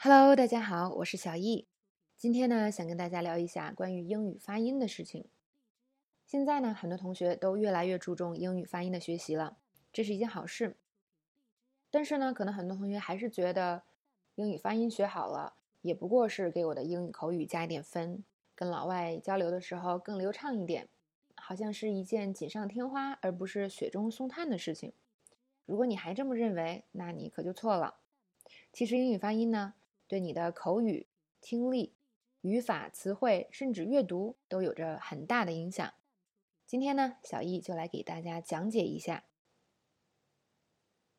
Hello，大家好，我是小易。今天呢，想跟大家聊一下关于英语发音的事情。现在呢，很多同学都越来越注重英语发音的学习了，这是一件好事。但是呢，可能很多同学还是觉得英语发音学好了，也不过是给我的英语口语加一点分，跟老外交流的时候更流畅一点，好像是一件锦上添花，而不是雪中送炭的事情。如果你还这么认为，那你可就错了。其实英语发音呢，对你的口语、听力、语法、词汇，甚至阅读都有着很大的影响。今天呢，小易就来给大家讲解一下。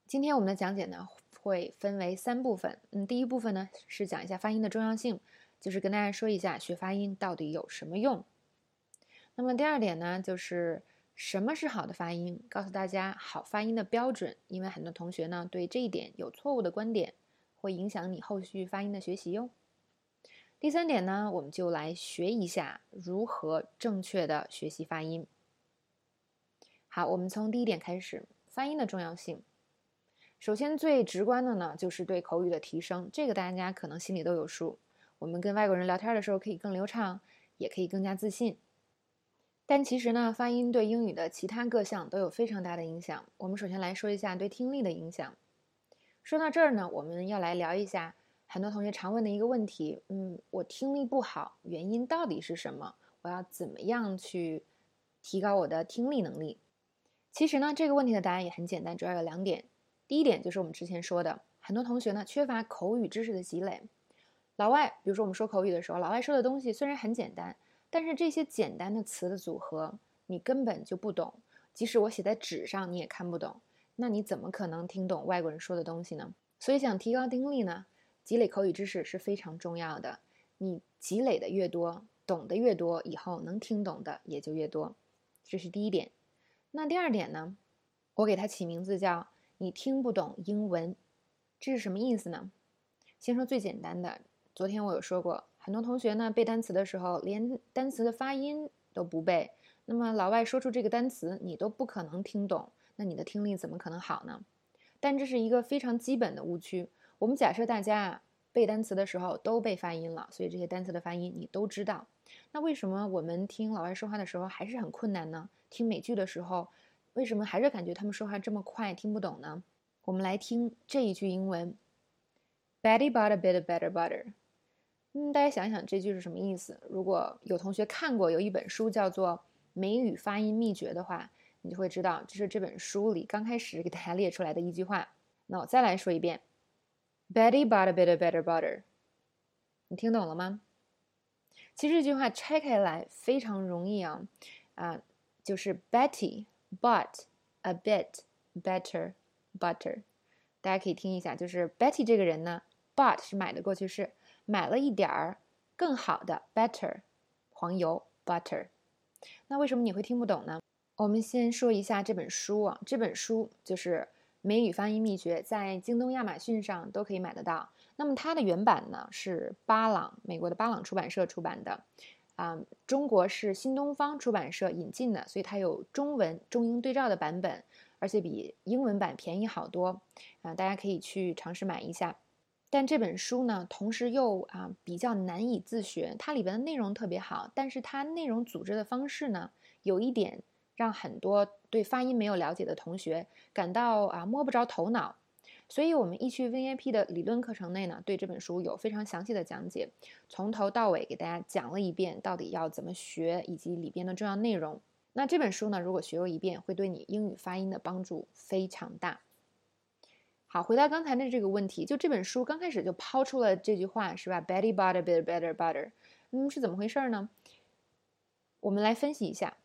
今天我们的讲解呢，会分为三部分。嗯，第一部分呢是讲一下发音的重要性，就是跟大家说一下学发音到底有什么用。那么第二点呢，就是什么是好的发音，告诉大家好发音的标准，因为很多同学呢对这一点有错误的观点。会影响你后续发音的学习哟。第三点呢，我们就来学一下如何正确的学习发音。好，我们从第一点开始，发音的重要性。首先最直观的呢，就是对口语的提升，这个大家可能心里都有数。我们跟外国人聊天的时候可以更流畅，也可以更加自信。但其实呢，发音对英语的其他各项都有非常大的影响。我们首先来说一下对听力的影响。说到这儿呢，我们要来聊一下很多同学常问的一个问题：嗯，我听力不好，原因到底是什么？我要怎么样去提高我的听力能力？其实呢，这个问题的答案也很简单，主要有两点。第一点就是我们之前说的，很多同学呢缺乏口语知识的积累。老外，比如说我们说口语的时候，老外说的东西虽然很简单，但是这些简单的词的组合你根本就不懂，即使我写在纸上你也看不懂。那你怎么可能听懂外国人说的东西呢？所以想提高听力呢，积累口语知识是非常重要的。你积累的越多，懂得越多，以后能听懂的也就越多。这是第一点。那第二点呢？我给它起名字叫“你听不懂英文”，这是什么意思呢？先说最简单的。昨天我有说过，很多同学呢背单词的时候，连单词的发音都不背，那么老外说出这个单词，你都不可能听懂。那你的听力怎么可能好呢？但这是一个非常基本的误区。我们假设大家背单词的时候都背发音了，所以这些单词的发音你都知道。那为什么我们听老外说话的时候还是很困难呢？听美剧的时候，为什么还是感觉他们说话这么快听不懂呢？我们来听这一句英文：Betty bought a bit of better butter。嗯，大家想想这句是什么意思？如果有同学看过有一本书叫做《美语发音秘诀》的话。你就会知道，这是这本书里刚开始给大家列出来的一句话。那我再来说一遍：Betty bought a bit of better butter。你听懂了吗？其实这句话拆开来非常容易啊，啊，就是 Betty bought a bit better butter。大家可以听一下，就是 Betty 这个人呢，bought 是买的过去式，买了一点儿更好的 better 黄油 butter。那为什么你会听不懂呢？我们先说一下这本书啊，这本书就是《美语发音秘诀》，在京东、亚马逊上都可以买得到。那么它的原版呢是巴朗，美国的巴朗出版社出版的，啊，中国是新东方出版社引进的，所以它有中文中英对照的版本，而且比英文版便宜好多啊，大家可以去尝试买一下。但这本书呢，同时又啊比较难以自学，它里边的内容特别好，但是它内容组织的方式呢，有一点。让很多对发音没有了解的同学感到啊摸不着头脑，所以我们易趣 VIP 的理论课程内呢，对这本书有非常详细的讲解，从头到尾给大家讲了一遍到底要怎么学以及里边的重要内容。那这本书呢，如果学过一遍，会对你英语发音的帮助非常大。好，回到刚才的这个问题，就这本书刚开始就抛出了这句话，是吧？Betty bought a bit better butter，嗯，是怎么回事呢？我们来分析一下。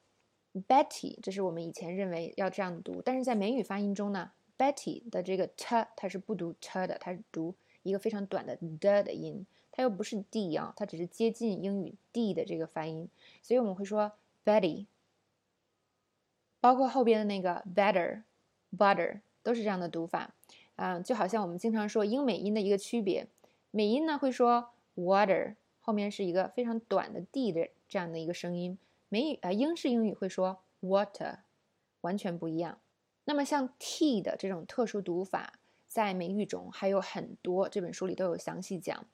Betty，这是我们以前认为要这样读，但是在美语发音中呢，Betty 的这个 t 它是不读 t 的，它是读一个非常短的 d 的音，它又不是 d 啊，它只是接近英语 d 的这个发音，所以我们会说 Betty，包括后边的那个 better，butter 都是这样的读法，啊，就好像我们经常说英美音的一个区别，美音呢会说 water，后面是一个非常短的 d 的这样的一个声音。美语啊，英式英语会说 water，完全不一样。那么像 t 的这种特殊读法，在美语中还有很多，这本书里都有详细讲。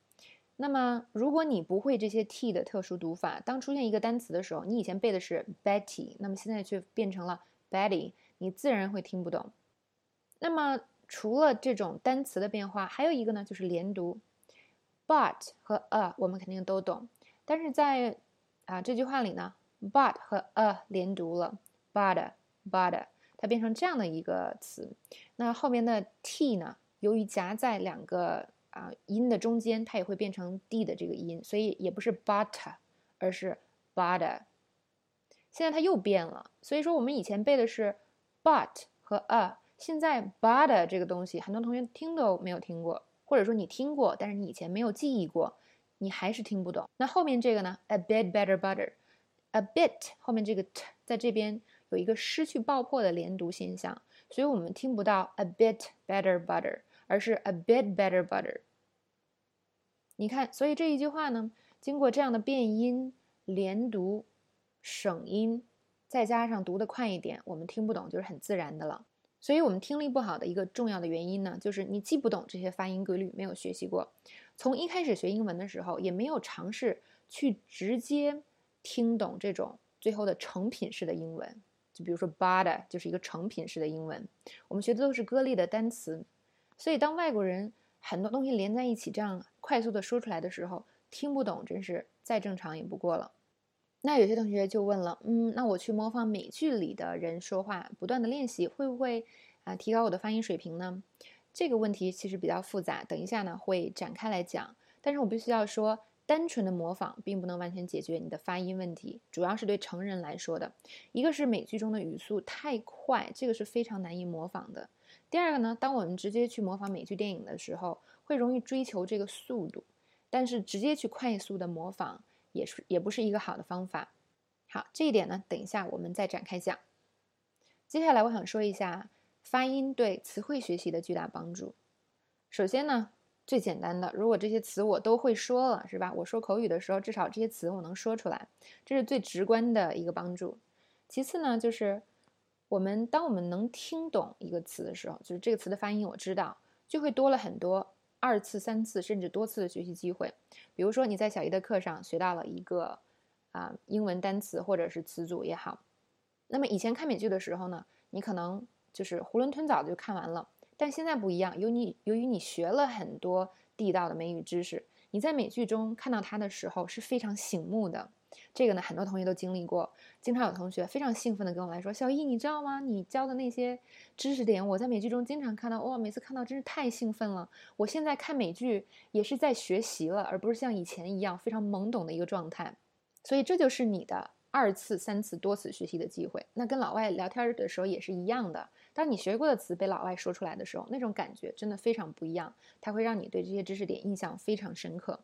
那么，如果你不会这些 t 的特殊读法，当出现一个单词的时候，你以前背的是 Betty，那么现在却变成了 Betty，你自然会听不懂。那么，除了这种单词的变化，还有一个呢，就是连读。But 和 a 我们肯定都懂，但是在啊这句话里呢，but 和 a 连读了，butter butter，它变成这样的一个词。那后面的 t 呢，由于夹在两个啊音的中间，它也会变成 d 的这个音，所以也不是 butter，而是 butter。现在它又变了，所以说我们以前背的是 but 和 a，现在 butter 这个东西，很多同学听都没有听过。或者说你听过，但是你以前没有记忆过，你还是听不懂。那后面这个呢？A bit better butter a bit 后面这个 t 在这边有一个失去爆破的连读现象，所以我们听不到 a bit better butter，而是 a bit better butter。你看，所以这一句话呢，经过这样的变音、连读、省音，再加上读得快一点，我们听不懂就是很自然的了。所以，我们听力不好的一个重要的原因呢，就是你记不懂这些发音规律，没有学习过。从一开始学英文的时候，也没有尝试去直接听懂这种最后的成品式的英文。就比如说 “bada” 就是一个成品式的英文，我们学的都是歌例的单词。所以，当外国人很多东西连在一起，这样快速的说出来的时候，听不懂真是再正常也不过了。那有些同学就问了，嗯，那我去模仿美剧里的人说话，不断的练习，会不会啊提高我的发音水平呢？这个问题其实比较复杂，等一下呢会展开来讲。但是我必须要说，单纯的模仿并不能完全解决你的发音问题，主要是对成人来说的。一个是美剧中的语速太快，这个是非常难以模仿的。第二个呢，当我们直接去模仿美剧电影的时候，会容易追求这个速度，但是直接去快速的模仿。也是也不是一个好的方法。好，这一点呢，等一下我们再展开讲。接下来我想说一下发音对词汇学习的巨大帮助。首先呢，最简单的，如果这些词我都会说了，是吧？我说口语的时候，至少这些词我能说出来，这是最直观的一个帮助。其次呢，就是我们当我们能听懂一个词的时候，就是这个词的发音我知道，就会多了很多。二次、三次甚至多次的学习机会，比如说你在小一的课上学到了一个啊英文单词或者是词组也好，那么以前看美剧的时候呢，你可能就是囫囵吞枣的就看完了，但现在不一样，由你由于你学了很多地道的美语知识，你在美剧中看到它的时候是非常醒目的。这个呢，很多同学都经历过。经常有同学非常兴奋的跟我来说：“小易，你知道吗？你教的那些知识点，我在美剧中经常看到。哇，每次看到真是太兴奋了。我现在看美剧也是在学习了，而不是像以前一样非常懵懂的一个状态。所以这就是你的二次、三次、多次学习的机会。那跟老外聊天的时候也是一样的。当你学过的词被老外说出来的时候，那种感觉真的非常不一样。它会让你对这些知识点印象非常深刻。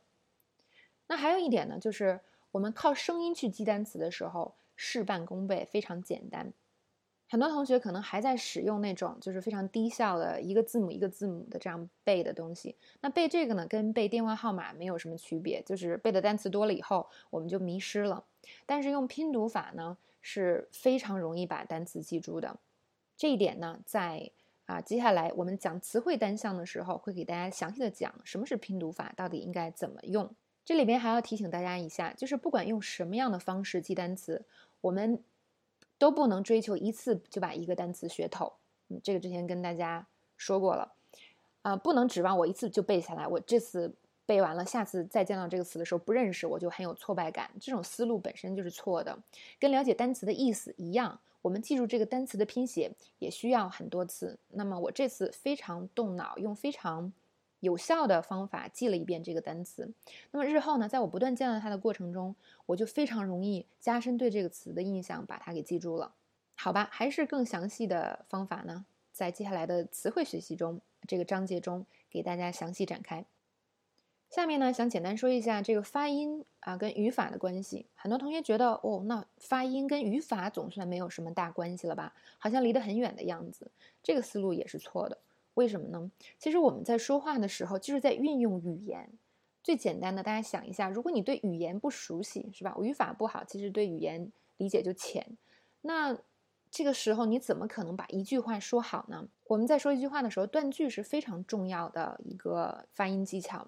那还有一点呢，就是。我们靠声音去记单词的时候，事半功倍，非常简单。很多同学可能还在使用那种就是非常低效的一个字母一个字母的这样背的东西。那背这个呢，跟背电话号码没有什么区别，就是背的单词多了以后，我们就迷失了。但是用拼读法呢，是非常容易把单词记住的。这一点呢，在啊接下来我们讲词汇单项的时候，会给大家详细的讲什么是拼读法，到底应该怎么用。这里边还要提醒大家一下，就是不管用什么样的方式记单词，我们都不能追求一次就把一个单词学透。嗯，这个之前跟大家说过了，啊，不能指望我一次就背下来。我这次背完了，下次再见到这个词的时候不认识，我就很有挫败感。这种思路本身就是错的。跟了解单词的意思一样，我们记住这个单词的拼写也需要很多次。那么我这次非常动脑，用非常。有效的方法记了一遍这个单词，那么日后呢，在我不断见到它的过程中，我就非常容易加深对这个词的印象，把它给记住了。好吧，还是更详细的方法呢，在接下来的词汇学习中这个章节中给大家详细展开。下面呢，想简单说一下这个发音啊跟语法的关系。很多同学觉得哦，那发音跟语法总算没有什么大关系了吧？好像离得很远的样子。这个思路也是错的。为什么呢？其实我们在说话的时候，就是在运用语言。最简单的，大家想一下，如果你对语言不熟悉，是吧？语法不好，其实对语言理解就浅。那这个时候你怎么可能把一句话说好呢？我们在说一句话的时候，断句是非常重要的一个发音技巧。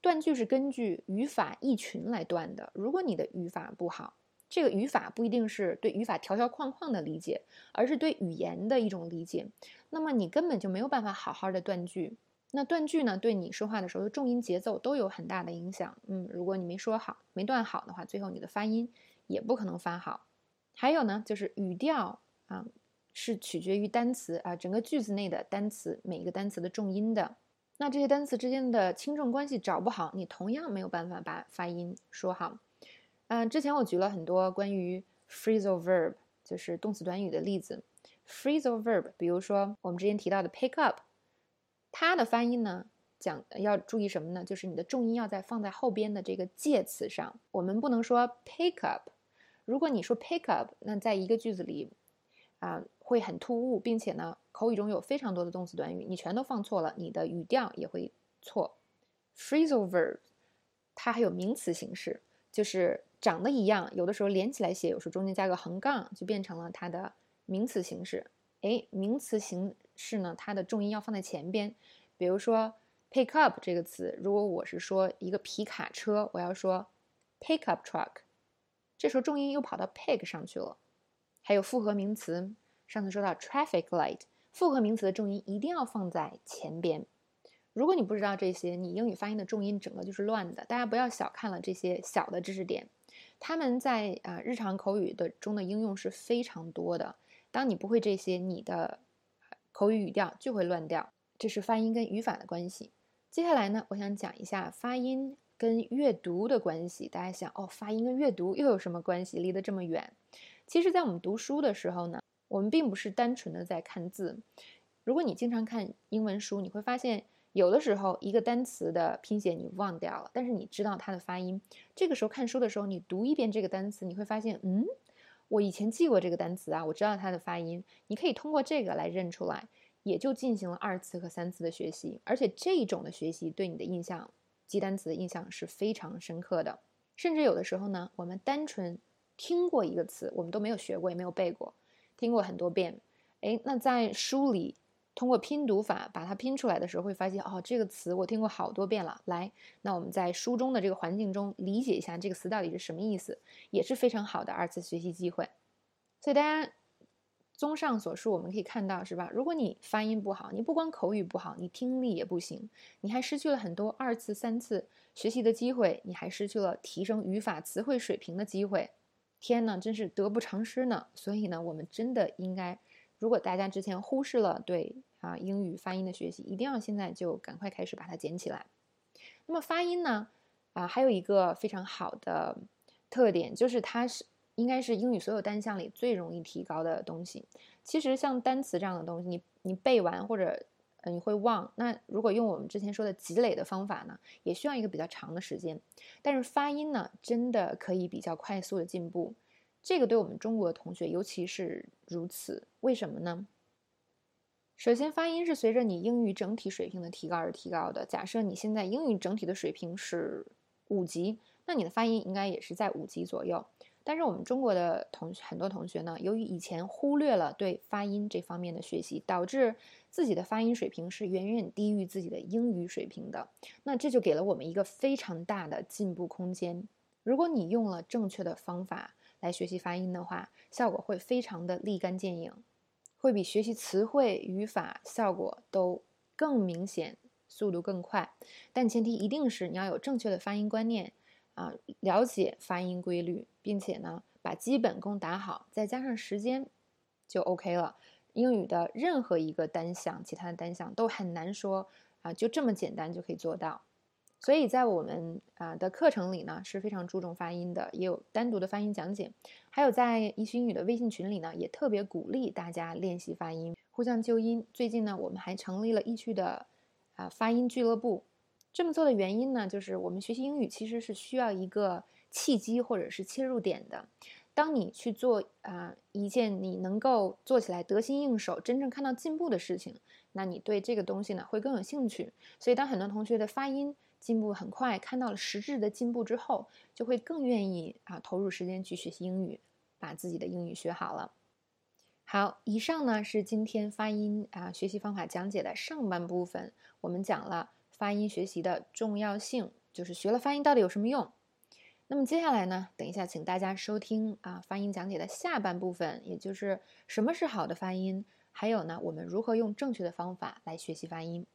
断句是根据语法意群来断的。如果你的语法不好，这个语法不一定是对语法条条框框的理解，而是对语言的一种理解，那么你根本就没有办法好好的断句。那断句呢，对你说话的时候的重音节奏都有很大的影响。嗯，如果你没说好，没断好的话，最后你的发音也不可能发好。还有呢，就是语调。啊，是取决于单词啊，整个句子内的单词，每一个单词的重音的。那这些单词之间的轻重关系找不好，你同样没有办法把发音说好。嗯，之前我举了很多关于 phrasal verb，就是动词短语的例子。phrasal verb，比如说我们之前提到的 pick up，它的发音呢，讲要注意什么呢？就是你的重音要在放在后边的这个介词上，我们不能说 pick up。如果你说 pick up，那在一个句子里。啊，会很突兀，并且呢，口语中有非常多的动词短语，你全都放错了，你的语调也会错。Phrasal verb，它还有名词形式，就是长得一样，有的时候连起来写，有时候中间加个横杠，就变成了它的名词形式。哎，名词形式呢，它的重音要放在前边。比如说 pick up 这个词，如果我是说一个皮卡车，我要说 pick up truck，这时候重音又跑到 pick 上去了。还有复合名词，上次说到 traffic light，复合名词的重音一定要放在前边。如果你不知道这些，你英语发音的重音整个就是乱的。大家不要小看了这些小的知识点，他们在啊日常口语的中的应用是非常多的。当你不会这些，你的口语语调就会乱掉。这是发音跟语法的关系。接下来呢，我想讲一下发音跟阅读的关系。大家想哦，发音跟阅读又有什么关系？离得这么远？其实，在我们读书的时候呢，我们并不是单纯的在看字。如果你经常看英文书，你会发现，有的时候一个单词的拼写你忘掉了，但是你知道它的发音。这个时候看书的时候，你读一遍这个单词，你会发现，嗯，我以前记过这个单词啊，我知道它的发音。你可以通过这个来认出来，也就进行了二次和三次的学习。而且这种的学习对你的印象，记单词的印象是非常深刻的。甚至有的时候呢，我们单纯。听过一个词，我们都没有学过，也没有背过，听过很多遍。哎，那在书里通过拼读法把它拼出来的时候，会发现哦，这个词我听过好多遍了。来，那我们在书中的这个环境中理解一下这个词到底是什么意思，也是非常好的二次学习机会。所以大家综上所述，我们可以看到，是吧？如果你发音不好，你不光口语不好，你听力也不行，你还失去了很多二次、三次学习的机会，你还失去了提升语法词汇水平的机会。天呢，真是得不偿失呢。所以呢，我们真的应该，如果大家之前忽视了对啊英语发音的学习，一定要现在就赶快开始把它捡起来。那么发音呢，啊，还有一个非常好的特点，就是它是应该是英语所有单项里最容易提高的东西。其实像单词这样的东西，你你背完或者。你会忘。那如果用我们之前说的积累的方法呢，也需要一个比较长的时间。但是发音呢，真的可以比较快速的进步。这个对我们中国的同学尤其是如此。为什么呢？首先，发音是随着你英语整体水平的提高而提高的。假设你现在英语整体的水平是五级，那你的发音应该也是在五级左右。但是我们中国的同学很多同学呢，由于以前忽略了对发音这方面的学习，导致自己的发音水平是远远低于自己的英语水平的。那这就给了我们一个非常大的进步空间。如果你用了正确的方法来学习发音的话，效果会非常的立竿见影，会比学习词汇、语法效果都更明显，速度更快。但前提一定是你要有正确的发音观念。啊，了解发音规律，并且呢，把基本功打好，再加上时间，就 OK 了。英语的任何一个单项，其他的单项都很难说啊，就这么简单就可以做到。所以在我们啊的课程里呢，是非常注重发音的，也有单独的发音讲解。还有在易学英语的微信群里呢，也特别鼓励大家练习发音，互相纠音。最近呢，我们还成立了易趣的啊发音俱乐部。这么做的原因呢，就是我们学习英语其实是需要一个契机或者是切入点的。当你去做啊一件你能够做起来得心应手、真正看到进步的事情，那你对这个东西呢会更有兴趣。所以，当很多同学的发音进步很快，看到了实质的进步之后，就会更愿意啊投入时间去学习英语，把自己的英语学好了。好，以上呢是今天发音啊学习方法讲解的上半部分，我们讲了发音学习的重要性，就是学了发音到底有什么用。那么接下来呢，等一下请大家收听啊发音讲解的下半部分，也就是什么是好的发音，还有呢我们如何用正确的方法来学习发音。